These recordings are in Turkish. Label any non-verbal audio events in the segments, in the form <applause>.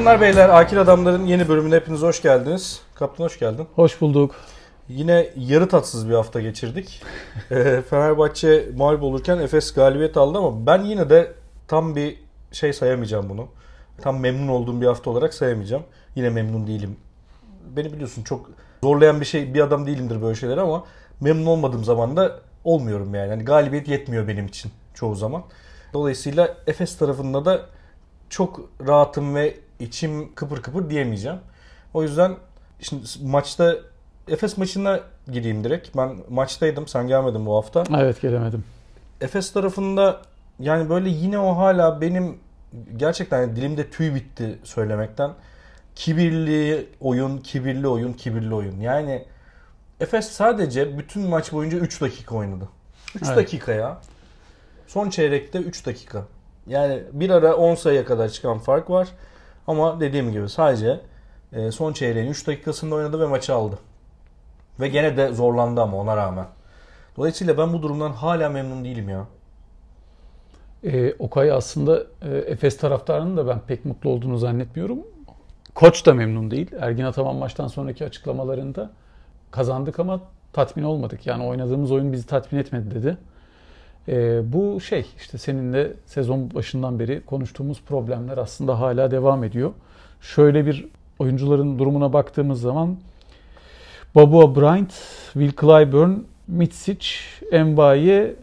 Hanımlar beyler Akil Adamların yeni bölümüne hepiniz hoş geldiniz. Kaptan hoş geldin. Hoş bulduk. Yine yarı tatsız bir hafta geçirdik. <laughs> Ee, Fenerbahçe mağlup olurken Efes galibiyet aldı ama ben yine de tam bir şey sayamayacağım bunu. Tam memnun olduğum bir hafta olarak sayamayacağım. Yine memnun değilim. Beni biliyorsun çok zorlayan bir şey bir adam değilimdir böyle şeyler ama memnun olmadığım zaman da olmuyorum yani. yani galibiyet yetmiyor benim için çoğu zaman. Dolayısıyla Efes tarafında da çok rahatım ve içim kıpır kıpır diyemeyeceğim. O yüzden şimdi maçta Efes maçına gireyim direkt. Ben maçtaydım. Sen gelmedin bu hafta. Evet gelemedim. Efes tarafında yani böyle yine o hala benim gerçekten dilimde tüy bitti söylemekten. Kibirli oyun, kibirli oyun, kibirli oyun. Yani Efes sadece bütün maç boyunca 3 dakika oynadı. 3 Evet. dakika ya. Son çeyrekte 3 dakika. Yani bir ara 10 sayıya kadar çıkan fark var. Ama dediğim gibi sadece e, son çeyreğin 3 dakikasında oynadı ve maçı aldı. Ve gene de zorlandı ama ona rağmen. Dolayısıyla ben bu durumdan hala memnun değilim ya. Ee, Okay aslında e, Efes taraftarının da ben pek mutlu olduğunu zannetmiyorum. Koç da memnun değil. Ergin Ataman maçtan sonraki açıklamalarında kazandık ama tatmin olmadık. Yani oynadığımız oyun bizi tatmin etmedi dedi. Ee, bu şey işte seninle sezon başından beri konuştuğumuz problemler aslında hala devam ediyor. Şöyle bir oyuncuların durumuna baktığımız zaman Babua Bryant, Will Clyburn, Mitsic, Mbaye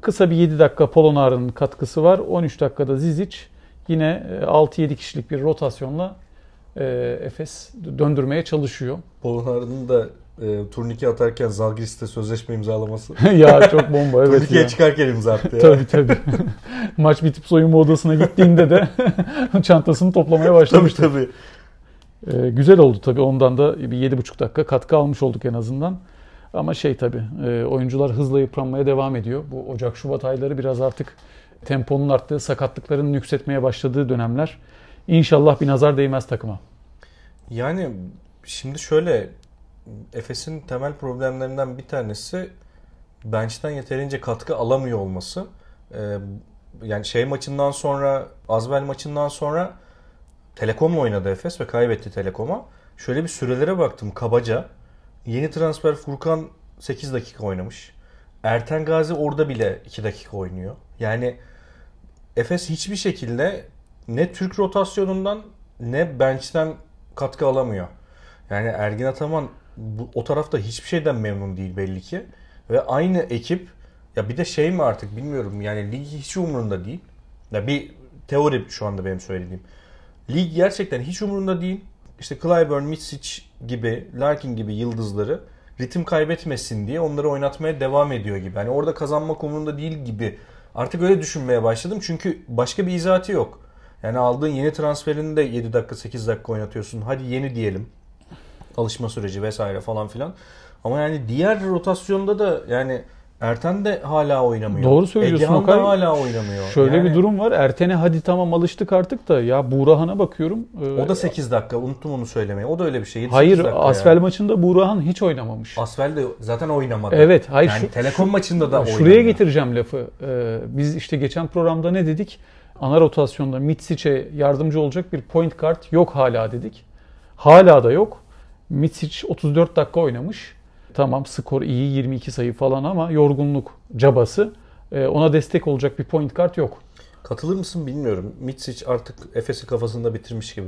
kısa bir 7 dakika Polonar'ın katkısı var. 13 dakikada Zizic yine e, 6-7 kişilik bir rotasyonla e, Efes döndürmeye çalışıyor. Polonar'ın da e, turnike atarken Zalgiris'te sözleşme imzalaması. <laughs> ya çok bomba evet Turnikeye ya. çıkarken imza attı ya. Tabii tabii. <laughs> Maç bitip soyunma odasına gittiğinde de <laughs> çantasını toplamaya tabii başlamıştı. tabii. Ee, güzel oldu tabii. Ondan da bir 7,5 dakika katkı almış olduk en azından. Ama şey tabii e, oyuncular hızla yıpranmaya devam ediyor. Bu Ocak-Şubat ayları biraz artık temponun arttığı, sakatlıkların yükseltmeye başladığı dönemler. İnşallah bir nazar değmez takıma. Yani şimdi şöyle Efes'in temel problemlerinden bir tanesi bench'ten yeterince katkı alamıyor olması. Ee, yani şey maçından sonra Azbel maçından sonra Telekom'la oynadı Efes ve kaybetti Telekom'a. Şöyle bir sürelere baktım kabaca. Yeni transfer Furkan 8 dakika oynamış. Erten Gazi orada bile 2 dakika oynuyor. Yani Efes hiçbir şekilde ne Türk rotasyonundan ne bench'ten katkı alamıyor. Yani Ergin Ataman bu, o tarafta hiçbir şeyden memnun değil belli ki. Ve aynı ekip ya bir de şey mi artık bilmiyorum yani lig hiç umurunda değil. Ya bir teori şu anda benim söylediğim. Lig gerçekten hiç umurunda değil. İşte Clyburn, Mitsic gibi, Larkin gibi yıldızları ritim kaybetmesin diye onları oynatmaya devam ediyor gibi. Hani orada kazanmak umurunda değil gibi. Artık öyle düşünmeye başladım. Çünkü başka bir izahatı yok. Yani aldığın yeni transferini de 7 dakika 8 dakika oynatıyorsun. Hadi yeni diyelim. Alışma süreci vesaire falan filan. Ama yani diğer rotasyonda da yani Erten de hala oynamıyor. Doğru söylüyorsun Egehan Okay. da hala oynamıyor. Şöyle Yani bir durum var. Erten'e hadi tamam alıştık artık da ya Buğrahan'a bakıyorum. e, O da 8 dakika. Unuttum onu söylemeyi. O da öyle bir şey. 7-8 Hayır Asfel yani. maçında Buğrahan hiç oynamamış. Asfel de zaten oynamadı. Evet, hayır Yani şu- Telekom maçında da Şuraya oynamıyor. getireceğim lafı. Ee, biz işte geçen programda ne dedik? Ana rotasyonda Mitsic'e yardımcı olacak bir point kart yok hala dedik. Hala da yok. Mitsic 34 dakika oynamış. Tamam skor iyi 22 sayı falan ama yorgunluk cabası. Ee, ona destek olacak bir point kart yok. Katılır mısın bilmiyorum. Mitsic artık Efes'i kafasında bitirmiş gibi.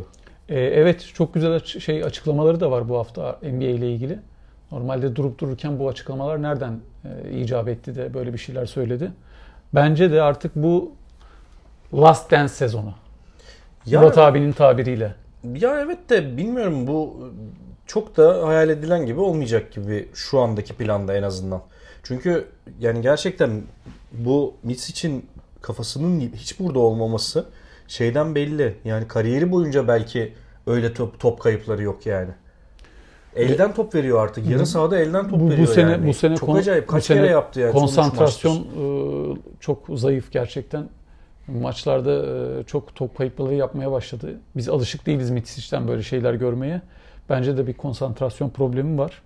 Ee, evet çok güzel şey açıklamaları da var bu hafta NBA ile ilgili. Normalde durup dururken bu açıklamalar nereden e, icap etti de böyle bir şeyler söyledi. Bence de artık bu Last Dance sezonu. Ya, Murat abinin tabiriyle. ya evet de bilmiyorum bu çok da hayal edilen gibi olmayacak gibi şu andaki planda en azından. Çünkü yani gerçekten bu Mitsic'in kafasının hiç burada olmaması şeyden belli. Yani kariyeri boyunca belki öyle top, top kayıpları yok yani. Elden top veriyor artık. Yarı sahada elden top Bu, bu veriyor sene yani. bu sene Çok kon- acayip. Kaç sene kere yaptı yani. Konsantrasyon e, çok zayıf gerçekten. Maçlarda e, çok top kayıpları yapmaya başladı. Biz alışık değiliz Mitsic'ten böyle şeyler görmeye. Bence de bir konsantrasyon problemi var.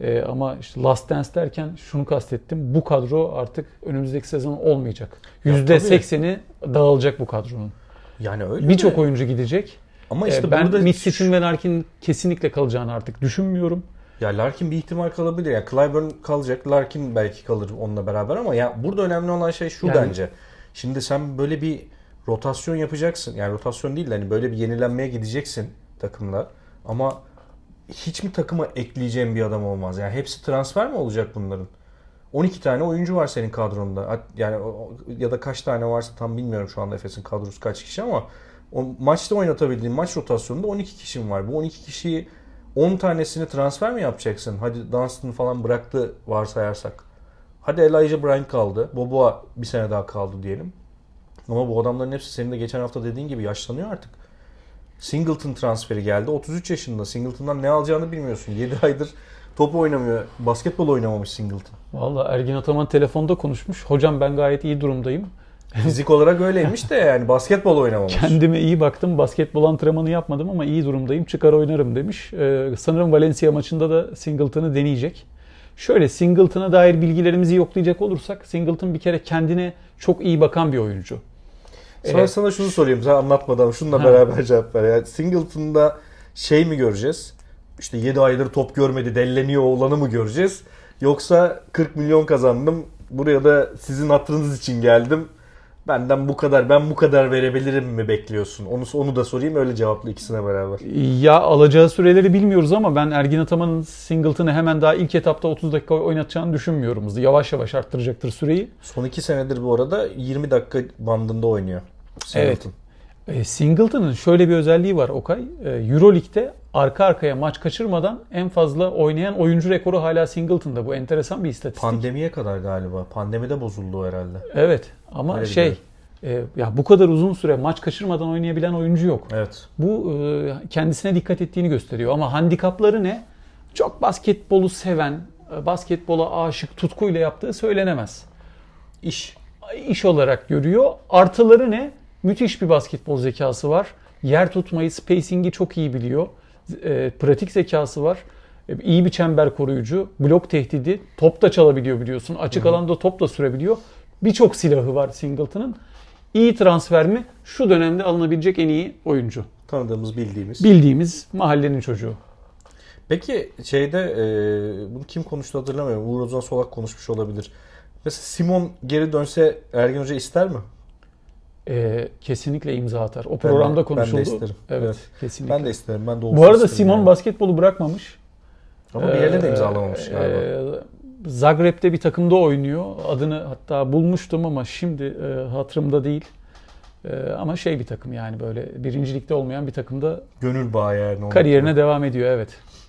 E, ama işte Last Dance derken şunu kastettim. Bu kadro artık önümüzdeki sezon olmayacak. Ya %80'i dağılacak bu kadronun. Yani öyle Birçok oyuncu gidecek. Ama Ee, işte ben burada Mitsit'in ve Larkin'in kesinlikle kalacağını artık düşünmüyorum. Ya Larkin bir ihtimal kalabilir. Yani Clyburn kalacak. Larkin belki kalır onunla beraber ama ya burada önemli olan şey şu Yani- bence. Şimdi sen böyle bir rotasyon yapacaksın. Yani rotasyon değil de hani böyle bir yenilenmeye gideceksin takımla. Ama hiç mi takıma ekleyeceğin bir adam olmaz? Yani hepsi transfer mi olacak bunların? 12 tane oyuncu var senin kadronda. Yani ya da kaç tane varsa tam bilmiyorum şu anda Efes'in kadrosu kaç kişi ama o maçta oynatabildiğin maç rotasyonunda 12 kişin var. Bu 12 kişiyi 10 tanesini transfer mi yapacaksın? Hadi Dunstan falan bıraktı varsayarsak. Hadi Elijah Bryant kaldı. Boboa bir sene daha kaldı diyelim. Ama bu adamların hepsi senin de geçen hafta dediğin gibi yaşlanıyor artık. Singleton transferi geldi. 33 yaşında. Singleton'dan ne alacağını bilmiyorsun. 7 aydır top oynamıyor. Basketbol oynamamış Singleton. Valla Ergin Ataman telefonda konuşmuş. Hocam ben gayet iyi durumdayım. Fizik olarak öyleymiş de yani basketbol oynamamış. Kendime iyi baktım. Basketbol antrenmanı yapmadım ama iyi durumdayım. Çıkar oynarım demiş. Ee, sanırım Valencia maçında da Singleton'ı deneyecek. Şöyle Singleton'a dair bilgilerimizi yoklayacak olursak Singleton bir kere kendine çok iyi bakan bir oyuncu. Sonra Ee, sana şunu sorayım. Sen anlatmadan şununla Ha. beraber <laughs> cevap ver. Yani Singleton'da şey mi göreceğiz? İşte 7 aydır top görmedi, delleniyor oğlanı mı göreceğiz? Yoksa 40 milyon kazandım. Buraya da sizin hatırınız için geldim. Benden bu kadar, ben bu kadar verebilirim mi bekliyorsun? Onu onu da sorayım öyle cevaplı ikisine beraber. Ya alacağı süreleri bilmiyoruz ama ben Ergin Ataman'ın Singleton'ı hemen daha ilk etapta 30 dakika oynatacağını düşünmüyorum. Yavaş yavaş arttıracaktır süreyi. Son 2 senedir bu arada 20 dakika bandında oynuyor. Singleton. E, Singleton'ın şöyle bir özelliği var Okay. E, Euroleague'de arka arkaya maç kaçırmadan en fazla oynayan oyuncu rekoru hala Singleton'da. Bu enteresan bir istatistik. Pandemiye kadar galiba. Pandemide bozuldu herhalde. Evet ama Öyle şey e, ya bu kadar uzun süre maç kaçırmadan oynayabilen oyuncu yok. Evet. Bu e, kendisine dikkat ettiğini gösteriyor ama handikapları ne? Çok basketbolu seven, e, basketbola aşık tutkuyla yaptığı söylenemez. İş. İş olarak görüyor. Artıları ne? Müthiş bir basketbol zekası var. Yer tutmayı, spacing'i çok iyi biliyor. E, pratik zekası var. E, iyi bir çember koruyucu. Blok tehdidi. Top da çalabiliyor biliyorsun. Açık alanda top da sürebiliyor. Birçok silahı var Singleton'ın. İyi transfer mi? Şu dönemde alınabilecek en iyi oyuncu. Tanıdığımız, bildiğimiz. Bildiğimiz mahallenin çocuğu. Peki şeyde e, bunu kim konuştu hatırlamıyorum. Uğur Ozan Solak konuşmuş olabilir. Mesela Simon geri dönse Ergin Hoca ister mi? E, kesinlikle imza atar. O programda ben de konuşuldu. isterim. Evet, Evet. kesinlikle. Ben de isterim. Ben de Bu arada Simon yani. basketbolu bırakmamış. Ama bir yerine de Ee, imzalamamış galiba. e, Zagreb'de bir takımda oynuyor. Adını hatta bulmuştum ama şimdi e, hatırımda değil. E, ama şey bir takım yani böyle birincilikte olmayan bir takımda Gönül bağı yani. kariyerine devam ediyor evet.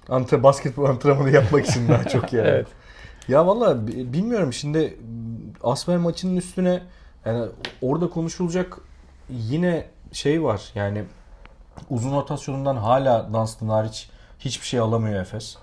Antre, basketbol antrenmanı yapmak için daha çok <laughs> yani. Evet. Ya valla bi- bilmiyorum şimdi Asfer maçının üstüne yani orada konuşulacak yine şey var yani uzun rotasyonundan hala Dunstan hariç hiçbir şey alamıyor Efes.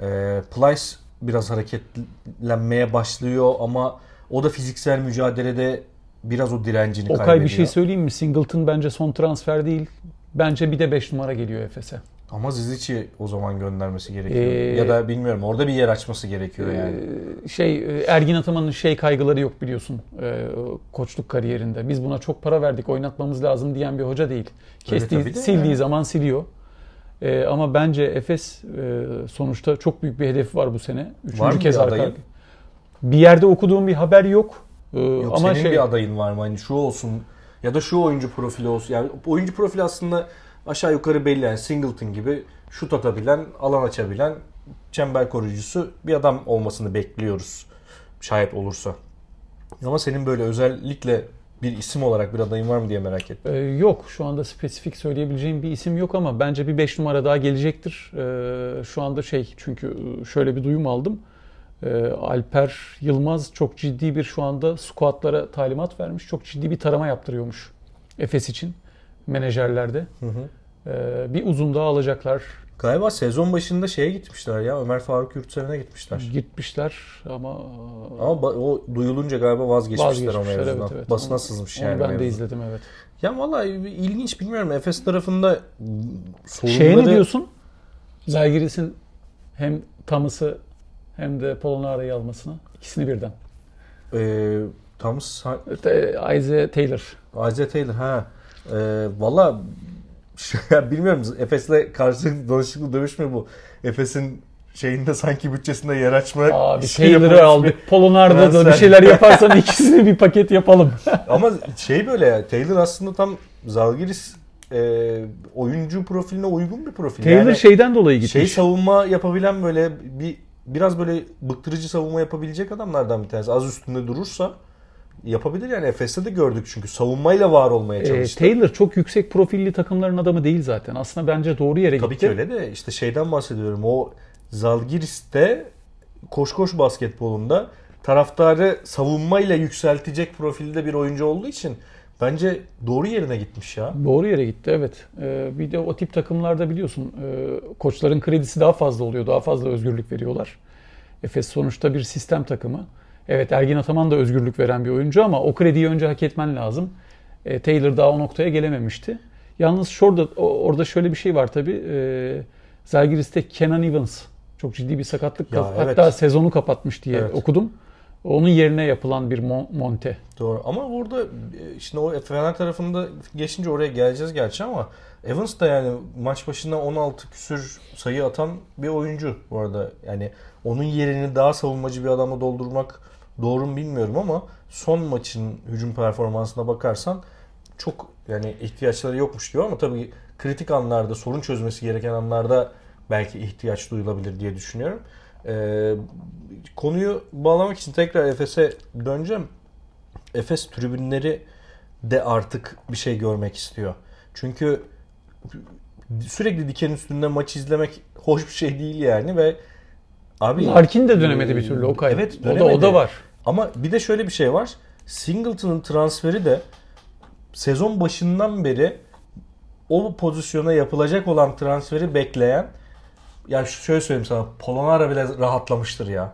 Ee, Plyce biraz hareketlenmeye başlıyor ama o da fiziksel mücadelede biraz o direncini Okay kaybediyor. bir şey söyleyeyim mi? Singleton bence son transfer değil. Bence bir de 5 numara geliyor Efes'e. Ama Zizic'i o zaman göndermesi gerekiyor. Ee, ya da bilmiyorum orada bir yer açması gerekiyor yani. Ee, şey e, Ergin Ataman'ın şey kaygıları yok biliyorsun e, koçluk kariyerinde. Biz buna çok para verdik oynatmamız lazım diyen bir hoca değil. Kestiği, de sildiği yani. zaman siliyor. E, ama bence Efes e, sonuçta çok büyük bir hedefi var bu sene. Üçüncü Var kez arka. Bir yerde okuduğum bir haber yok. E, Yok ama senin şey bir adayın var mı? Hani şu olsun ya da şu oyuncu profili olsun. Yani oyuncu profili aslında aşağı yukarı belli. Yani Singleton gibi şut atabilen, alan açabilen, çember koruyucusu bir adam olmasını bekliyoruz. Şayet olursa. Ama senin böyle özellikle bir isim olarak bir adayın var mı diye merak ettim. E, yok şu anda spesifik söyleyebileceğim bir isim yok ama bence bir 5 numara daha gelecektir. E, şu anda şey çünkü şöyle bir duyum aldım. E, Alper Yılmaz çok ciddi bir şu anda squatlara talimat vermiş. Çok ciddi bir tarama yaptırıyormuş Efes için menajerlerde. Hı hı. E, bir uzun daha alacaklar. Galiba sezon başında şeye gitmişler ya. Ömer Faruk Yurtseven'e gitmişler. Gitmişler ama Ama o duyulunca galiba vazgeçmişler, o vazgeçmişler. mevzudan. Evet, evet. Basına Onu- sızmış Onu yani. ben de izledim evet. Ya vallahi ilginç bilmiyorum. Efes tarafında sorunları... Şeye ne diyorsun? Zalgiris'in hem Thomas'ı hem de Polonara'yı almasına. ikisini birden. Ee, Thomas, Isaiah Taylor. Isaiah Taylor ha. Ee, Valla <laughs> bilmiyorum Efes'le karşı danışıklı dövüş mü bu? Efes'in şeyinde sanki bütçesinde yer açma Abi Taylor'ı aldık. Polonar'da da bir şeyler <laughs> yaparsan ikisini bir paket yapalım. <laughs> Ama şey böyle ya Taylor aslında tam Zalgiris e, oyuncu profiline uygun bir profil. Taylor yani şeyden dolayı gitmiş. Şey savunma yapabilen böyle bir biraz böyle bıktırıcı savunma yapabilecek adamlardan bir tanesi. Az üstünde durursa yapabilir yani. Efes'te de gördük çünkü savunmayla var olmaya çalıştı. E, Taylor çok yüksek profilli takımların adamı değil zaten. Aslında bence doğru yere Tabii gitti. Tabii ki öyle de işte şeyden bahsediyorum. O Zalgiris'te koş koş basketbolunda taraftarı savunmayla yükseltecek profilde bir oyuncu olduğu için bence doğru yerine gitmiş ya. Doğru yere gitti evet. Ee, bir de o tip takımlarda biliyorsun e, koçların kredisi daha fazla oluyor. Daha fazla özgürlük veriyorlar. Efes sonuçta bir sistem takımı. Evet Ergin Ataman da özgürlük veren bir oyuncu ama o krediyi önce hak etmen lazım. E, Taylor daha o noktaya gelememişti. Yalnız şurada orada şöyle bir şey var tabii. E, Zalgiris'te Kenan Evans çok ciddi bir sakatlık. Ya, Hatta evet. sezonu kapatmış diye evet. okudum. Onun yerine yapılan bir monte. Doğru ama burada e, şimdi o Fener tarafında geçince oraya geleceğiz gerçi ama Evans da yani maç başına 16 küsür sayı atan bir oyuncu bu arada. Yani onun yerini daha savunmacı bir adamla doldurmak doğru mu bilmiyorum ama son maçın hücum performansına bakarsan çok yani ihtiyaçları yokmuş diyor ama tabii kritik anlarda sorun çözmesi gereken anlarda belki ihtiyaç duyulabilir diye düşünüyorum. Ee, konuyu bağlamak için tekrar Efes'e döneceğim. Efes tribünleri de artık bir şey görmek istiyor. Çünkü sürekli diken üstünde maç izlemek hoş bir şey değil yani ve abi Larkin de dönemedi bir türlü o kayıp. Evet, dönemedi. o da o da var. Ama bir de şöyle bir şey var. Singleton'ın transferi de sezon başından beri o pozisyona yapılacak olan transferi bekleyen ya şöyle söyleyeyim sana Polonara bile rahatlamıştır ya.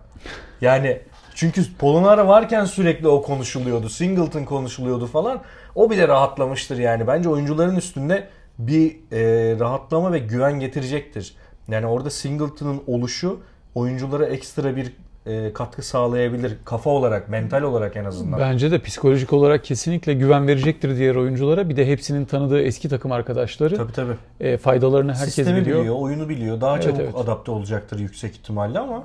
Yani çünkü Polonara varken sürekli o konuşuluyordu. Singleton konuşuluyordu falan. O bile rahatlamıştır yani. Bence oyuncuların üstünde bir e, rahatlama ve güven getirecektir. Yani orada Singleton'ın oluşu oyunculara ekstra bir e, katkı sağlayabilir. Kafa olarak, mental olarak en azından. Bence de psikolojik olarak kesinlikle güven verecektir diğer oyunculara. Bir de hepsinin tanıdığı eski takım arkadaşları. Tabii tabii. E, faydalarını herkes Sistemi biliyor. biliyor, oyunu biliyor. Daha evet, çabuk evet. adapte olacaktır yüksek ihtimalle ama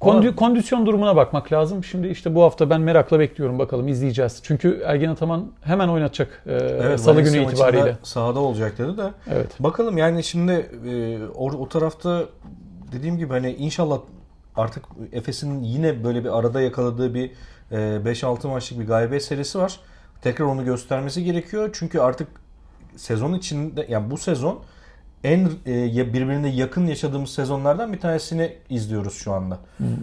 Kondü, kondisyon durumuna bakmak lazım. Şimdi işte bu hafta ben merakla bekliyorum bakalım izleyeceğiz. Çünkü Ergen Ataman hemen oynatacak e, evet, Salı günü itibariyle. Sahada olacak dedi de. Evet. Bakalım yani şimdi e, o, o tarafta dediğim gibi hani inşallah artık Efes'in yine böyle bir arada yakaladığı bir 5-6 e, maçlık bir galibiyet serisi var. Tekrar onu göstermesi gerekiyor. Çünkü artık sezon içinde yani bu sezon en e, birbirine yakın yaşadığımız sezonlardan bir tanesini izliyoruz şu anda.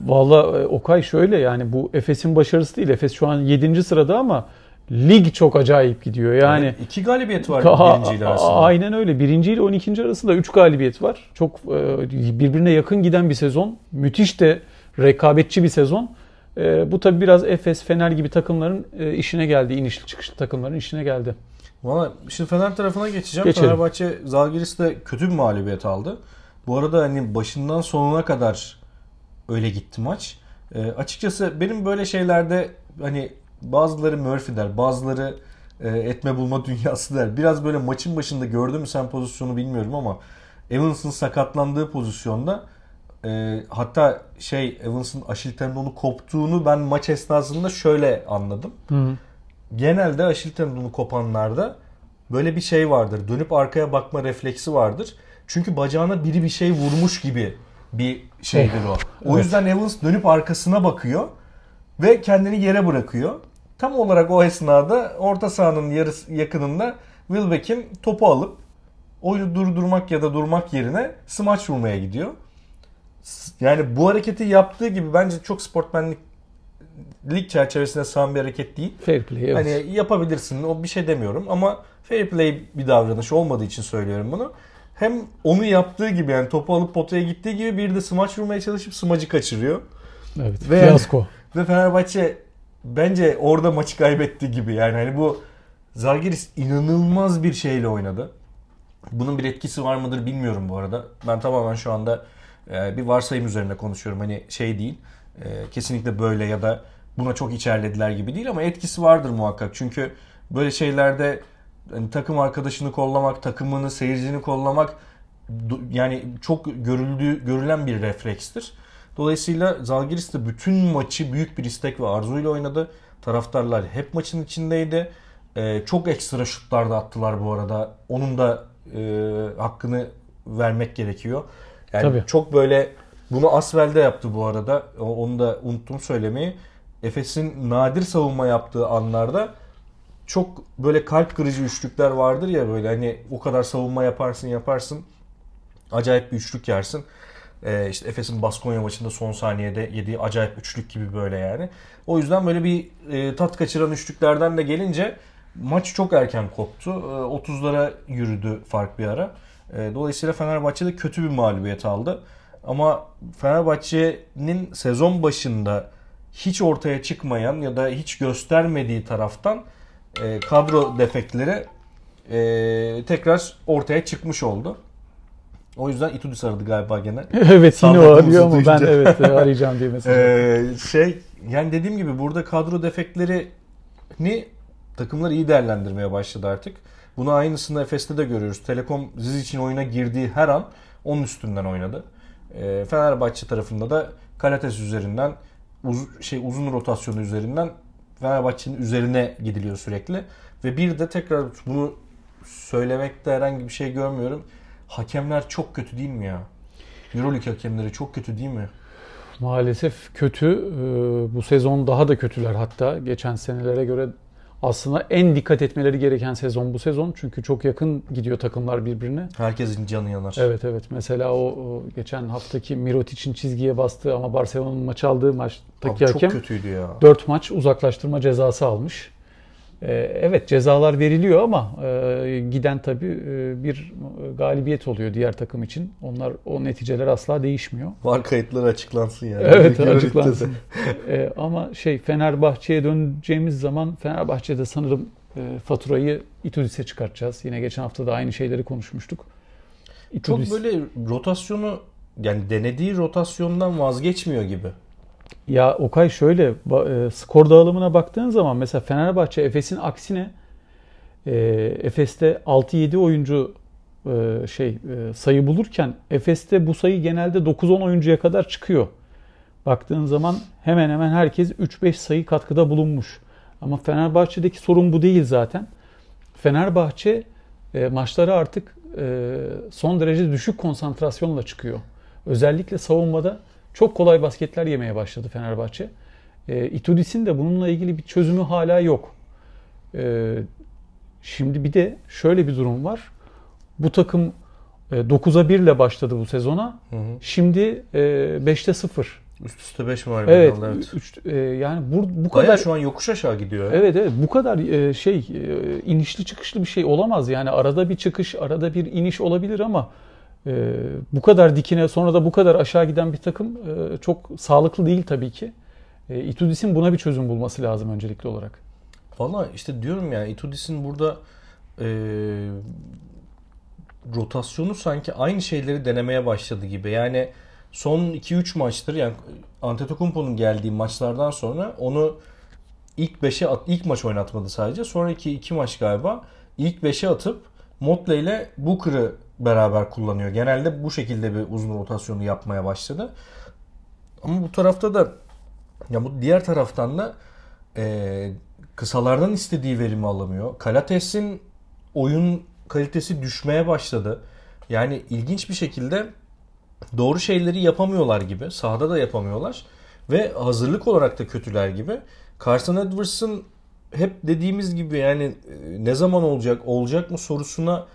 Valla e, Okay şöyle yani bu Efes'in başarısı değil. Efes şu an 7. sırada ama lig çok acayip gidiyor. Yani evet, iki galibiyet var birinci ile arasında. Aynen öyle. Birinci ile 12. arasında 3 galibiyet var. Çok e, birbirine yakın giden bir sezon. Müthiş de rekabetçi bir sezon. E, bu tabi biraz Efes, Fener gibi takımların e, işine geldi. İnişli çıkışlı takımların işine geldi. Valla şimdi Fener tarafına geçeceğim. Geçelim. Fenerbahçe Zalgiris de kötü bir mağlubiyet aldı. Bu arada hani başından sonuna kadar öyle gitti maç. E, açıkçası benim böyle şeylerde hani bazıları Murphy der, bazıları e, etme bulma <laughs> dünyası der. Biraz böyle maçın başında gördün mü sen pozisyonu bilmiyorum ama Evans'ın sakatlandığı pozisyonda e, hatta şey Evans'ın aşil tendonu koptuğunu ben maç esnasında şöyle anladım. Hı hı. Genelde aşil tendonu kopanlarda böyle bir şey vardır. Dönüp arkaya bakma refleksi vardır. Çünkü bacağına biri bir şey vurmuş gibi bir şeydir o. <laughs> O evet. yüzden Evans dönüp arkasına bakıyor ve kendini yere bırakıyor. Tam olarak o esnada orta sahanın yarısı yakınında Wilbeck'in topu alıp oyunu durdurmak ya da durmak yerine smaç vurmaya gidiyor. Yani bu hareketi yaptığı gibi bence çok sportmenlik lig çerçevesinde sığan bir hareket değil. Fair play evet. Hani yapabilirsin o bir şey demiyorum ama fair play bir davranış olmadığı için söylüyorum bunu. Hem onu yaptığı gibi yani topu alıp potaya gittiği gibi bir de smaç vurmaya çalışıp smacı kaçırıyor. Evet. Ve fiyasko. Ve Fenerbahçe bence orada maçı kaybetti gibi. Yani hani bu Zalgiris inanılmaz bir şeyle oynadı. Bunun bir etkisi var mıdır bilmiyorum bu arada. Ben tamamen şu anda e, bir varsayım üzerine konuşuyorum. Hani şey değil. E, kesinlikle böyle ya da buna çok içerlediler gibi değil ama etkisi vardır muhakkak. Çünkü böyle şeylerde hani takım arkadaşını kollamak, takımını, seyircini kollamak yani çok görüldüğü görülen bir reflekstir. Dolayısıyla Zalgiris de bütün maçı büyük bir istek ve arzuyla oynadı. Taraftarlar hep maçın içindeydi. Ee, çok ekstra şutlar da attılar bu arada. Onun da e, hakkını vermek gerekiyor. Yani Tabii. çok böyle bunu Asvel'de yaptı bu arada. Onu da unuttum söylemeyi. Efes'in nadir savunma yaptığı anlarda çok böyle kalp kırıcı üçlükler vardır ya böyle hani o kadar savunma yaparsın yaparsın acayip bir üçlük yersin. Ee, işte Efes'in Baskonya maçında son saniyede yediği acayip üçlük gibi böyle yani. O yüzden böyle bir e, tat kaçıran üçlüklerden de gelince maç çok erken koptu. E, 30'lara yürüdü fark bir ara. E, dolayısıyla Fenerbahçe de kötü bir mağlubiyet aldı. Ama Fenerbahçe'nin sezon başında hiç ortaya çıkmayan ya da hiç göstermediği taraftan e, kadro defektleri e, tekrar ortaya çıkmış oldu. O yüzden Itudis aradı galiba gene. <laughs> evet yine o arıyor ama ben evet <laughs> arayacağım diye mesela. ee, şey yani dediğim gibi burada kadro defektlerini takımlar iyi değerlendirmeye başladı artık. Bunu aynısını Efes'te de görüyoruz. Telekom Ziz için oyuna girdiği her an onun üstünden oynadı. Ee, Fenerbahçe tarafında da Kalates üzerinden uz, şey uzun rotasyonu üzerinden Fenerbahçe'nin üzerine gidiliyor sürekli. Ve bir de tekrar bunu söylemekte herhangi bir şey görmüyorum. Hakemler çok kötü değil mi ya? Euroleague hakemleri çok kötü değil mi? Maalesef kötü. Ee, bu sezon daha da kötüler hatta. Geçen senelere göre aslında en dikkat etmeleri gereken sezon bu sezon. Çünkü çok yakın gidiyor takımlar birbirine. Herkesin canı yanar. Evet evet. Mesela o, o geçen haftaki Mirotic'in çizgiye bastığı ama Barcelona'nın maç aldığı maçtaki Abi hakem çok kötüydü ya. 4 maç uzaklaştırma cezası almış. Ee, evet cezalar veriliyor ama e, giden tabii e, bir galibiyet oluyor diğer takım için. Onlar o neticeler asla değişmiyor. Var kayıtları açıklansın yani. Evet <laughs> açıklansın. Ee, ama şey Fenerbahçe'ye döneceğimiz zaman Fenerbahçe'de sanırım e, faturayı Itudis'e çıkartacağız. Yine geçen hafta da aynı şeyleri konuşmuştuk. Itudis... Çok böyle rotasyonu yani denediği rotasyondan vazgeçmiyor gibi. Ya Okay şöyle e, skor dağılımına baktığın zaman mesela Fenerbahçe Efes'in aksine e, Efes'te 6-7 oyuncu e, şey sayı bulurken Efes'te bu sayı genelde 9-10 oyuncuya kadar çıkıyor. Baktığın zaman hemen hemen herkes 3-5 sayı katkıda bulunmuş. Ama Fenerbahçe'deki sorun bu değil zaten. Fenerbahçe e, maçları artık e, son derece düşük konsantrasyonla çıkıyor. Özellikle savunmada çok kolay basketler yemeye başladı Fenerbahçe. E, Itudis'in de bununla ilgili bir çözümü hala yok. E, şimdi bir de şöyle bir durum var. Bu takım e, 9'a 1 ile başladı bu sezona. Hı hı. Şimdi e, 5'te 0. Üst üste 5 var. Evet. evet. Üç, e, yani bu, bu kadar Bayağı şu an yokuş aşağı gidiyor. Evet evet. Bu kadar e, şey e, inişli çıkışlı bir şey olamaz. Yani arada bir çıkış, arada bir iniş olabilir ama e, bu kadar dikine sonra da bu kadar aşağı giden bir takım e, çok sağlıklı değil tabii ki. E, Itudis'in buna bir çözüm bulması lazım öncelikli olarak. Valla işte diyorum ya Itudis'in burada e, rotasyonu sanki aynı şeyleri denemeye başladı gibi. Yani son 2-3 maçtır yani Antetokounmpo'nun geldiği maçlardan sonra onu ilk 5'e at, ilk maç oynatmadı sadece. Sonraki 2 maç galiba ilk 5'e atıp Motley ile Booker'ı beraber kullanıyor. Genelde bu şekilde bir uzun rotasyonu yapmaya başladı. Ama bu tarafta da ya bu diğer taraftan da e, kısalardan istediği verimi alamıyor. Kalates'in oyun kalitesi düşmeye başladı. Yani ilginç bir şekilde doğru şeyleri yapamıyorlar gibi. Sahada da yapamıyorlar. Ve hazırlık olarak da kötüler gibi. Carson Edwards'ın hep dediğimiz gibi yani e, ne zaman olacak, olacak mı sorusuna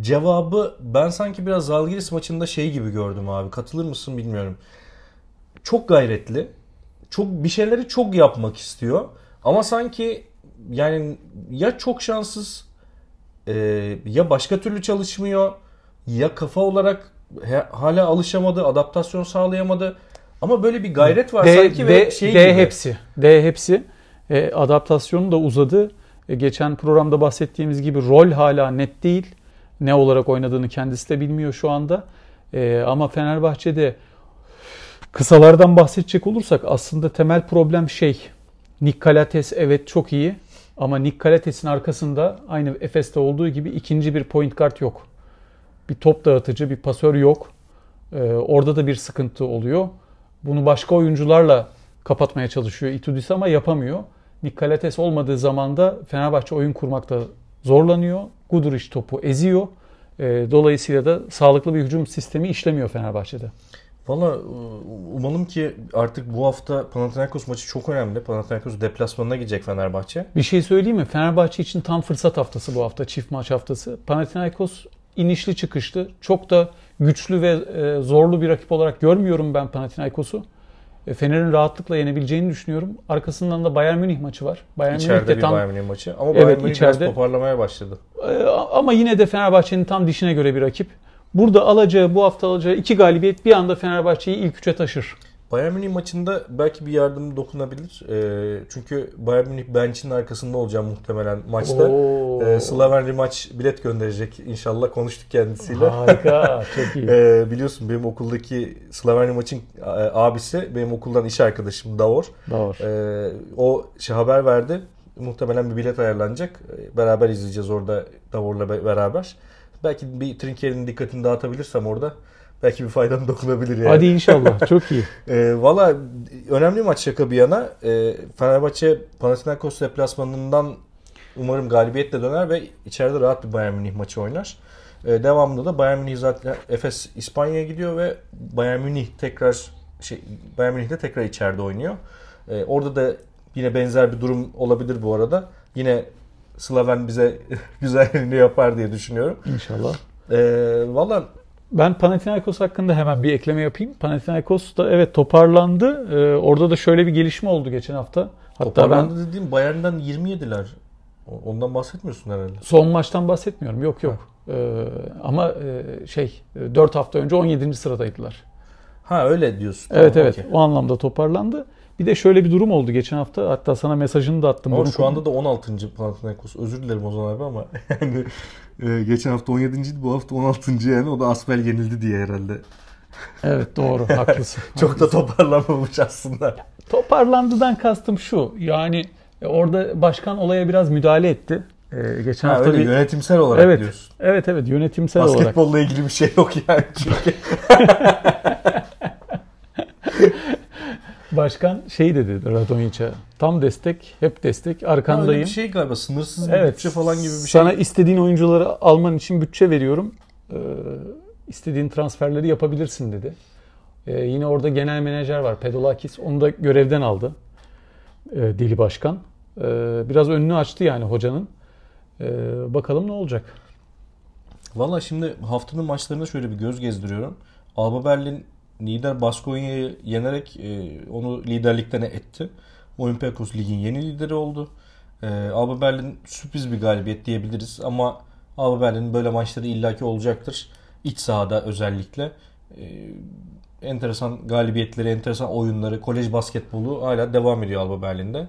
Cevabı ben sanki biraz Zalgiris maçında şey gibi gördüm abi. Katılır mısın bilmiyorum. Çok gayretli. Çok bir şeyleri çok yapmak istiyor. Ama sanki yani ya çok şanssız e, ya başka türlü çalışmıyor ya kafa olarak he, hala alışamadı, adaptasyon sağlayamadı. Ama böyle bir gayret var D, sanki D, ve şey D gibi. hepsi. D hepsi. E, adaptasyonu da uzadı. E, geçen programda bahsettiğimiz gibi rol hala net değil ne olarak oynadığını kendisi de bilmiyor şu anda. E, ama Fenerbahçe'de kısalardan bahsedecek olursak aslında temel problem şey Nick Calates evet çok iyi Ama Nick Kaletes'in arkasında aynı Efes'te olduğu gibi ikinci bir point guard yok. Bir top dağıtıcı, bir pasör yok. Ee, orada da bir sıkıntı oluyor. Bunu başka oyuncularla kapatmaya çalışıyor Itudis ama yapamıyor. Nick Kalates olmadığı zaman da Fenerbahçe oyun kurmakta zorlanıyor. Guduric topu eziyor. Ee, dolayısıyla da sağlıklı bir hücum sistemi işlemiyor Fenerbahçe'de. Valla umalım ki artık bu hafta Panathinaikos maçı çok önemli. Panathinaikos deplasmanına gidecek Fenerbahçe. Bir şey söyleyeyim mi? Fenerbahçe için tam fırsat haftası bu hafta. Çift maç haftası. Panathinaikos inişli çıkışlı. Çok da güçlü ve e, zorlu bir rakip olarak görmüyorum ben Panathinaikos'u. E, Fener'in rahatlıkla yenebileceğini düşünüyorum. Arkasından da Bayern Münih maçı var. Bayern içeride Münih de bir tam, Bayern Münih maçı. Ama Bayern evet, Münih içeride, biraz toparlamaya başladı. E, ama yine de Fenerbahçe'nin tam dişine göre bir rakip. Burada alacağı, bu hafta alacağı iki galibiyet bir anda Fenerbahçe'yi ilk üçe taşır. Bayern Münih maçında belki bir yardım dokunabilir. E, çünkü Bayern Münih bench'in arkasında olacağım muhtemelen maçta. E, Slaven Rimaç bilet gönderecek inşallah. Konuştuk kendisiyle. Harika, <laughs> çok iyi. e, biliyorsun benim okuldaki Slaven Rimaç'ın e, abisi benim okuldan iş arkadaşım Davor. Davor. E, o şey haber verdi. Muhtemelen bir bilet ayarlanacak. Beraber izleyeceğiz orada Davor'la beraber. Belki bir Trinker'in dikkatini dağıtabilirsem orada belki bir faydam dokunabilir yani. Hadi inşallah. <laughs> Çok iyi. e, Valla önemli maç şaka bir yana. E, Fenerbahçe Panathinaikos deplasmanından umarım galibiyetle döner ve içeride rahat bir Bayern Münih maçı oynar. E, devamında da Bayern Münih zaten Efes İspanya'ya gidiyor ve Bayern Münih tekrar şey Bayern Münih de tekrar içeride oynuyor. E, orada da yine benzer bir durum olabilir bu arada. Yine Slaven bize <laughs> güzelliğini yapar diye düşünüyorum. İnşallah. E, Valla ben Panathinaikos hakkında hemen bir ekleme yapayım. Panathinaikos da evet toparlandı. Ee, orada da şöyle bir gelişme oldu geçen hafta. Hatta toparlandı ben, dediğim Bayern'den 27'ler. Ondan bahsetmiyorsun herhalde. Son maçtan bahsetmiyorum. Yok yok. Ee, ama e, şey 4 hafta önce 17. sıradaydılar. Ha öyle diyorsun. Evet tamam, evet. Okay. O anlamda toparlandı. Bir de şöyle bir durum oldu geçen hafta. Hatta sana mesajını da attım. Ama şu anda da 16. Panathinaikos. Özür dilerim Ozan abi ama <laughs> yani e, geçen hafta 17. bu hafta 16. yani o da Asbel yenildi diye herhalde. Evet doğru <laughs> haklısın. Çok haklısın. da toparlanmamış aslında. Toparlandıdan kastım şu. Yani e, orada başkan olaya biraz müdahale etti. Ee, geçen ha, hafta öyle, bir yönetimsel olarak evet, diyorsun. Evet evet yönetimsel Basketbolla olarak. Basketbolla ilgili bir şey yok yani çünkü. <laughs> Başkan şey dedi Radonjić'e. Tam destek, hep destek, arkandayım. Ha, öyle bir şey galiba sınırsız bir evet, bütçe falan gibi bir şey. Sana istediğin oyuncuları alman için bütçe veriyorum. Ee, istediğin transferleri yapabilirsin dedi. Ee, yine orada genel menajer var Pedolakis. Onu da görevden aldı. Ee, Deli Başkan. Ee, biraz önünü açtı yani hocanın. Ee, bakalım ne olacak. Valla şimdi haftanın maçlarına şöyle bir göz gezdiriyorum. Alba Berlin lider Baskonya'yı yenerek e, onu liderlikten etti. Olympiakos ligin yeni lideri oldu. E, Alba Berlin sürpriz bir galibiyet diyebiliriz ama Alba Berlin'in böyle maçları illaki olacaktır. İç sahada özellikle. E, enteresan galibiyetleri, enteresan oyunları, kolej basketbolu hala devam ediyor Alba Berlin'de.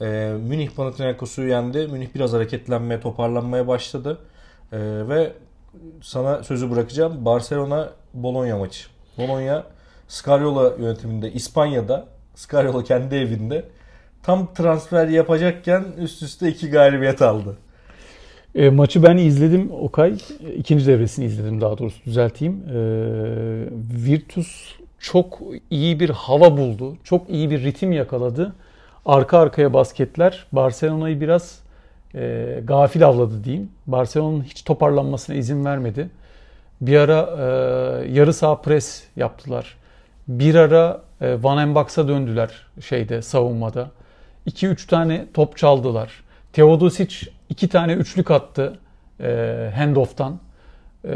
E, Münih Panathinaikos'u yendi. Münih biraz hareketlenmeye, toparlanmaya başladı. E, ve sana sözü bırakacağım. Barcelona Bologna maçı. Bologna Scariola yönetiminde İspanya'da Scariola kendi evinde tam transfer yapacakken üst üste iki galibiyet aldı. E, maçı ben izledim Okay. ikinci devresini izledim daha doğrusu düzelteyim. E, Virtus çok iyi bir hava buldu. Çok iyi bir ritim yakaladı. Arka arkaya basketler Barcelona'yı biraz e, gafil avladı diyeyim. Barcelona'nın hiç toparlanmasına izin vermedi. Bir ara e, yarı sağ pres yaptılar. Bir ara e, Van Embaks'a döndüler şeyde savunmada. 2-3 tane top çaldılar. Teodosic iki tane üçlük attı e, handoff'tan. E,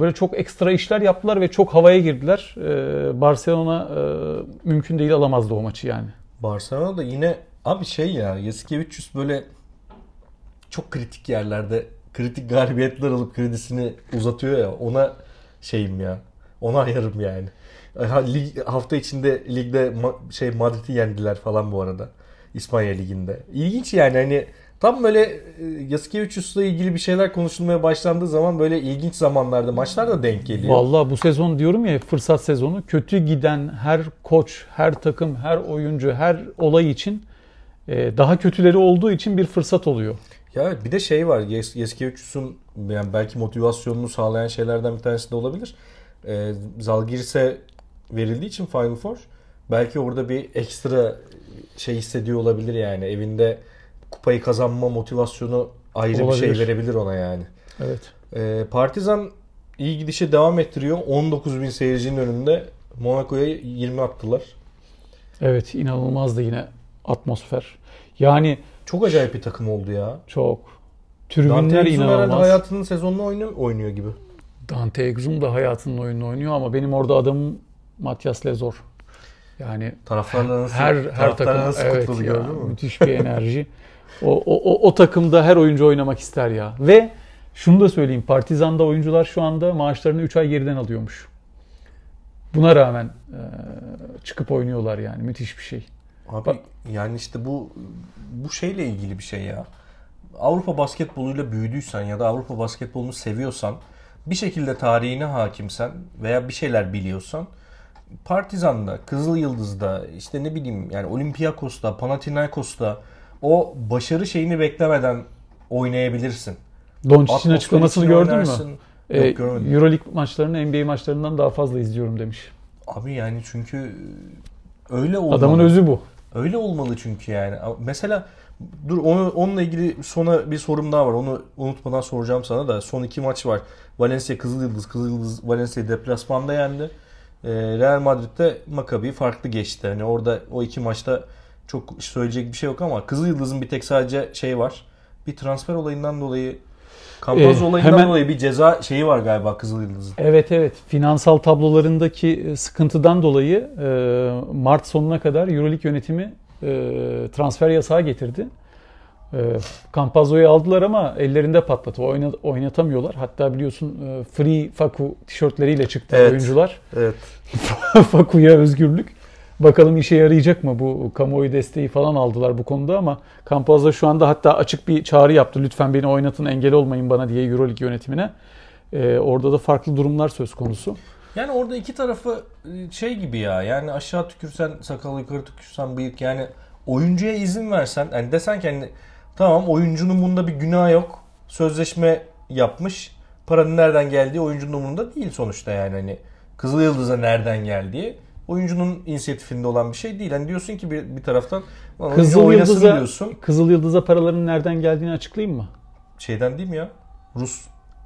böyle çok ekstra işler yaptılar ve çok havaya girdiler. E, Barcelona e, mümkün değil alamazdı o maçı yani. Barcelona da yine abi şey ya Yasikevicius böyle çok kritik yerlerde kritik galibiyetler alıp kredisini uzatıyor ya ona şeyim ya. Ona ayarım yani. Lig, hafta içinde ligde ma- şey Madrid'i yendiler falan bu arada. İspanya liginde. İlginç yani hani tam böyle e, Yasikevicius'la ilgili bir şeyler konuşulmaya başlandığı zaman böyle ilginç zamanlarda maçlar da denk geliyor. Vallahi bu sezon diyorum ya fırsat sezonu kötü giden her koç, her takım, her oyuncu, her olay için e, daha kötüleri olduğu için bir fırsat oluyor. Ya bir de şey var. Yes, Yeskevicius'un yani belki motivasyonunu sağlayan şeylerden bir tanesi de olabilir. Ee, Zalgiris'e verildiği için Final Four belki orada bir ekstra şey hissediyor olabilir yani. Evinde kupayı kazanma motivasyonu ayrı Olabilir. bir şey verebilir ona yani. Evet. Ee, Partizan iyi gidişi devam ettiriyor. 19 bin seyircinin önünde Monaco'ya 20 attılar. Evet inanılmazdı yine atmosfer. Yani Çok acayip bir takım oldu ya. çok. Dante Tribünler inanılmaz. hayatının sezonunu oynuyor, oynuyor gibi. Dante Exum da hayatının oyununu oynuyor ama benim orada adamım Matias Lezor. Yani Taraftarlar nasıl, her her takım nasıl evet ya, gördün mü? müthiş bir enerji. o, o, o, o takımda her oyuncu oynamak ister ya. Ve şunu da söyleyeyim. Partizan'da oyuncular şu anda maaşlarını 3 ay geriden alıyormuş. Buna rağmen e, çıkıp oynuyorlar yani. Müthiş bir şey. Abi Bak- yani işte bu bu şeyle ilgili bir şey ya. Avrupa basketboluyla büyüdüysen ya da Avrupa basketbolunu seviyorsan bir şekilde tarihine hakimsen veya bir şeyler biliyorsan Partizan'da, Kızıl Yıldız'da, işte ne bileyim yani Olympiakos'ta, Panathinaikos'ta o başarı şeyini beklemeden oynayabilirsin. Doncic'in açıklamasını gördün mü? oynarsın. E, Yok, görmedim. Euroleague maçlarını NBA maçlarından daha fazla izliyorum demiş. Abi yani çünkü öyle olmalı. Adamın özü bu. Öyle olmalı çünkü yani. Mesela dur onu onunla ilgili sona bir sorum daha var. Onu unutmadan soracağım sana da. Son iki maç var. Valencia Kızıl Yıldız. Kızıl Yıldız Valencia'yı deplasmanda yendi. Ee, Real Madrid'de Maccabi farklı geçti. Hani orada o iki maçta çok söyleyecek bir şey yok ama Kızıl Yıldız'ın bir tek sadece şey var. Bir transfer olayından dolayı Kampaz Ee, olayından hemen- dolayı bir ceza şeyi var galiba Kızıl Yıldız'ın. Evet evet. Finansal tablolarındaki e, sıkıntıdan dolayı e, Mart sonuna kadar Euroleague yönetimi e, transfer yasağı getirdi. E, Campazzo'yu aldılar ama ellerinde patladı. Oyna- oynatamıyorlar. Hatta biliyorsun e, Free Faku tişörtleriyle çıktı Evet. oyuncular. Evet. <laughs> Faku'ya özgürlük. Bakalım işe yarayacak mı? Bu kamuoyu desteği falan aldılar bu konuda ama Campazzo şu anda hatta açık bir çağrı yaptı. Lütfen beni oynatın engel olmayın bana diye Euroleague yönetimine. Ee, orada da farklı durumlar söz konusu. Yani orada iki tarafı şey gibi ya. Yani aşağı tükürsen sakal yukarı tükürsen bıyık. Yani oyuncuya izin versen. Yani desen ki hani, tamam oyuncunun bunda bir günah yok. Sözleşme yapmış. Paranın nereden geldiği oyuncunun umurunda değil sonuçta yani. Hani Kızıl Yıldız'a nereden geldiği oyuncunun inisiyatifinde olan bir şey değil. Hani diyorsun ki bir, bir taraftan "Lan oyuncu Kızıl Yıldız'a, diyorsun. Kızıl Yıldız'a paraların nereden geldiğini açıklayayım mı? Şeyden değil mi ya? Rus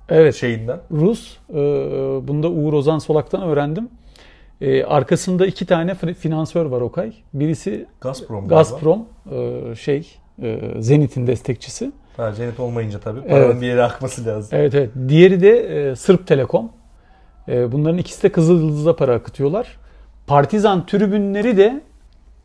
Evet. şeyinden. Rus. E, bunu da Uğur Ozan Solak'tan öğrendim. E, arkasında iki tane fi- finansör var Okay. Birisi Gazprom. Gazprom, e, şey e, Zenit'in destekçisi. Ha, Zenit olmayınca tabii paranın Evet. bir yere akması lazım. Evet evet. Diğeri de e, Sırp Telekom. E, bunların ikisi de Kızıl Yıldız'a para akıtıyorlar. Partizan tribünleri de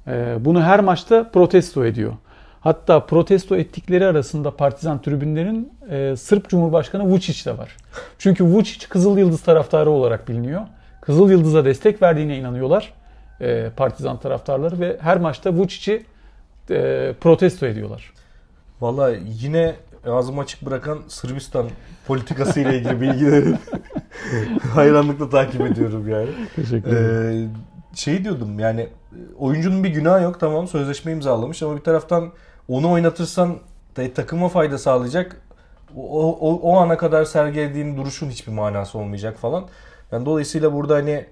e, bunu her maçta protesto ediyor. Hatta protesto ettikleri arasında Partizan tribünlerin e, Sırp Cumhurbaşkanı Vučić de var. Çünkü Vučić Kızıl Yıldız taraftarı olarak biliniyor. Kızıl Yıldız'a destek verdiğine inanıyorlar e, Partizan taraftarları ve her maçta Vučić'i e, protesto ediyorlar. Valla yine ağzımı açık bırakan Sırbistan politikası ile ilgili bilgileri <laughs> hayranlıkla takip ediyorum yani. Teşekkür ederim. Ee, şey diyordum yani oyuncunun bir günahı yok tamam sözleşme imzalamış ama bir taraftan onu oynatırsan da takıma fayda sağlayacak. O, o, o ana kadar sergilediğin duruşun hiçbir manası olmayacak falan. Yani dolayısıyla burada hani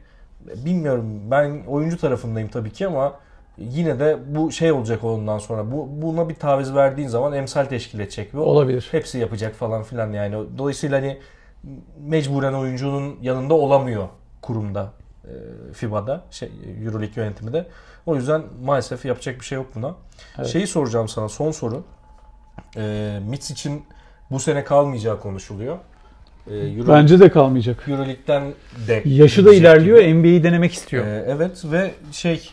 bilmiyorum ben oyuncu tarafındayım tabii ki ama yine de bu şey olacak ondan sonra. Bu buna bir taviz verdiğin zaman emsal teşkil edecek ve Olabilir. hepsi yapacak falan filan yani. Dolayısıyla hani mecburen oyuncunun yanında olamıyor kurumda e, FIBA'da şey EuroLeague yönetimi de. O yüzden maalesef yapacak bir şey yok buna. Evet. Şeyi soracağım sana son soru. E, Mitch için bu sene kalmayacağı konuşuluyor. E, Euro, Bence de kalmayacak. EuroLeague'den de Yaşı da ilerliyor, gibi. NBA'yi denemek istiyor. Ee, evet ve şey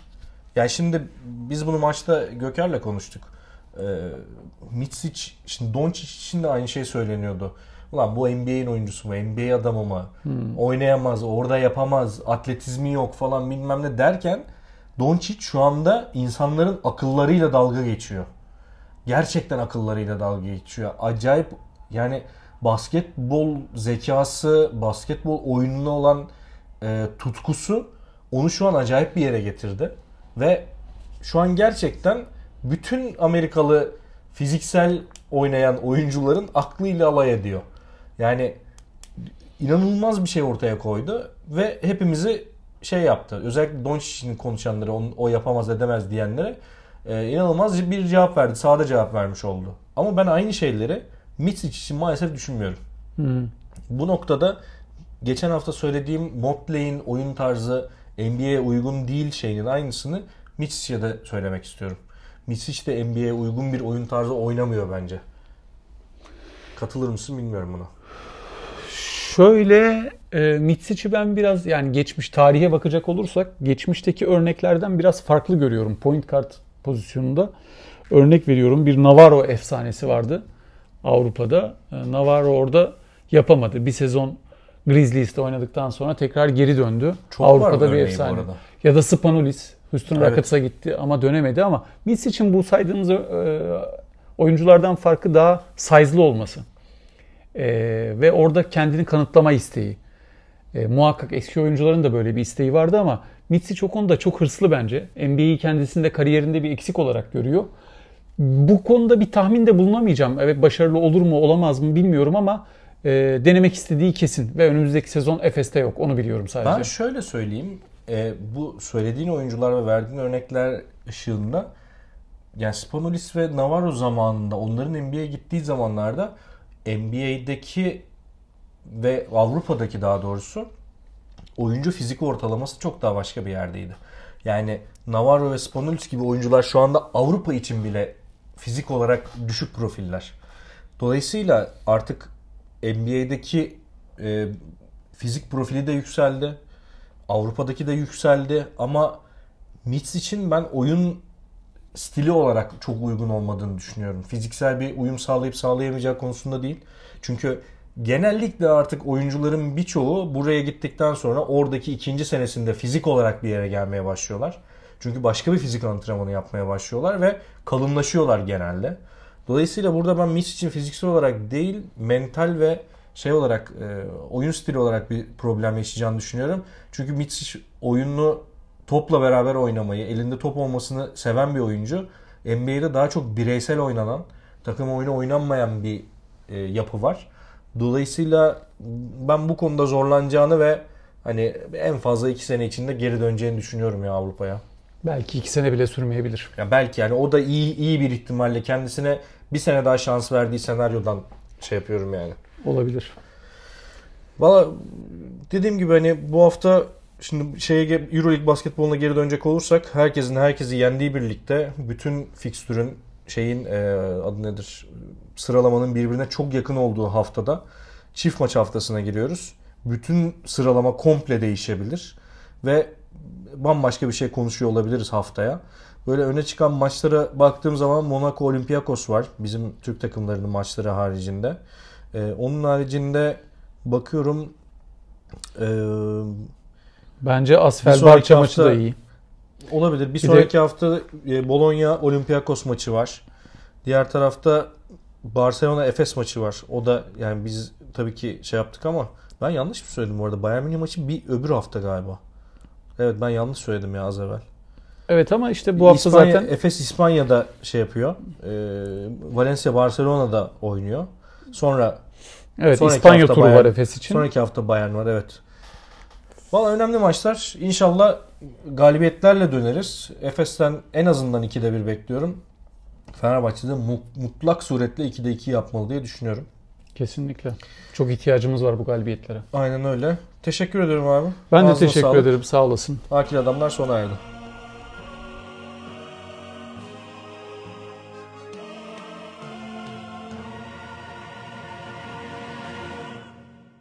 yani şimdi biz bunu maçta Göker'le konuştuk. Ee, Mitsic, şimdi Doncic için de aynı şey söyleniyordu. Ulan bu NBA'in oyuncusu mu? NBA adamı mı? Hmm. Oynayamaz, orada yapamaz, atletizmi yok falan bilmem ne derken Doncic şu anda insanların akıllarıyla dalga geçiyor. Gerçekten akıllarıyla dalga geçiyor. Acayip yani basketbol zekası, basketbol oyununa olan e, tutkusu onu şu an acayip bir yere getirdi. Ve şu an gerçekten bütün Amerikalı fiziksel oynayan oyuncuların aklıyla alay ediyor. Yani inanılmaz bir şey ortaya koydu ve hepimizi şey yaptı. Özellikle Doncic'in konuşanları, onu, o yapamaz edemez diyenlere e, inanılmaz bir cevap verdi. Sağda cevap vermiş oldu. Ama ben aynı şeyleri Mitsic için maalesef düşünmüyorum. Hı. Bu noktada geçen hafta söylediğim Motley'in oyun tarzı NBA'ye uygun değil şeyinin aynısını Mitsic'e de söylemek istiyorum. Mitsic de NBA'ye uygun bir oyun tarzı oynamıyor bence. Katılır mısın bilmiyorum buna. Şöyle e, Mitsic'i ben biraz yani geçmiş tarihe bakacak olursak geçmişteki örneklerden biraz farklı görüyorum. Point guard pozisyonunda örnek veriyorum bir Navarro efsanesi vardı Avrupa'da. E, Navarro orada yapamadı. Bir sezon Grizzlies'te oynadıktan sonra tekrar geri döndü. Çok Avrupa'da bir efsane. Ya da Spanulis Houston Evet. Rockets'a gitti ama dönemedi ama Mitsic'in bu saydığımız e, oyunculardan farkı daha size'lı olması. E, ve orada kendini kanıtlama isteği. E, muhakkak eski oyuncuların da böyle bir isteği vardı ama Mitsic o konuda çok hırslı bence. NBA'yi kendisinde kariyerinde bir eksik olarak görüyor. Bu konuda bir tahminde bulunamayacağım. Evet başarılı olur mu olamaz mı bilmiyorum ama e, denemek istediği kesin. Ve önümüzdeki sezon Efes'te yok. Onu biliyorum sadece. Ben şöyle söyleyeyim. e, bu söylediğin oyuncular ve verdiğin örnekler ışığında yani Spanulis ve Navarro zamanında onların NBA'ye gittiği zamanlarda NBA'deki ve Avrupa'daki daha doğrusu oyuncu fizik ortalaması çok daha başka bir yerdeydi. Yani Navarro ve Spanulis gibi oyuncular şu anda Avrupa için bile fizik olarak düşük profiller. Dolayısıyla artık NBA'deki e, fizik profili de yükseldi. Avrupa'daki de yükseldi ama Mitch için ben oyun stili olarak çok uygun olmadığını düşünüyorum. Fiziksel bir uyum sağlayıp sağlayamayacağı konusunda değil. Çünkü genellikle artık oyuncuların birçoğu buraya gittikten sonra oradaki ikinci senesinde fizik olarak bir yere gelmeye başlıyorlar. Çünkü başka bir fizik antrenmanı yapmaya başlıyorlar ve kalınlaşıyorlar genelde. Dolayısıyla burada ben Mitch için fiziksel olarak değil, mental ve şey olarak e, oyun stili olarak bir problem yaşayacağını düşünüyorum. Çünkü Mitch oyununu topla beraber oynamayı, elinde top olmasını seven bir oyuncu. NBA'de daha çok bireysel oynanan, takım oyunu oynanmayan bir e, yapı var. Dolayısıyla ben bu konuda zorlanacağını ve hani en fazla iki sene içinde geri döneceğini düşünüyorum ya Avrupa'ya. Belki iki sene bile sürmeyebilir. Ya belki yani o da iyi iyi bir ihtimalle kendisine bir sene daha şans verdiği senaryodan şey yapıyorum yani. Olabilir. Valla dediğim gibi hani bu hafta şimdi şeye Euroleague basketboluna geri dönecek olursak herkesin herkesi yendiği birlikte bütün fikstürün şeyin e, adı nedir sıralamanın birbirine çok yakın olduğu haftada çift maç haftasına giriyoruz. Bütün sıralama komple değişebilir ve bambaşka bir şey konuşuyor olabiliriz haftaya. Böyle öne çıkan maçlara baktığım zaman Monaco Olympiakos var. Bizim Türk takımlarının maçları haricinde. Ee, onun haricinde bakıyorum ee, Bence Asfel Barça maçı da iyi. olabilir. Bir, Bir de- sonraki hafta e, Bologna Olympiakos maçı var. Diğer tarafta Barcelona Efes maçı var. O da yani biz tabii ki şey yaptık ama ben yanlış mı söyledim bu arada? Bayern Münih maçı bir öbür hafta galiba. Evet ben yanlış söyledim ya az evvel. Evet ama işte bu hafta İspanya, zaten Efes İspanya'da şey yapıyor. Ee, Valencia Barcelona'da oynuyor. Sonra evet İspanya turu Bayern- var Efes için. sonraki hafta Bayern var evet. Valla önemli maçlar. İnşallah galibiyetlerle döneriz. Efes'ten en azından 2'de 1 bekliyorum. Fenerbahçe'de mu- mutlak suretle 2'de 2 yapmalı diye düşünüyorum. Kesinlikle. Çok ihtiyacımız var bu galibiyetlere. Aynen öyle. Teşekkür ediyorum abi. Ben de Ağzına teşekkür sağlık. ederim. Sağ olasın. Akil adamlar sona erdi.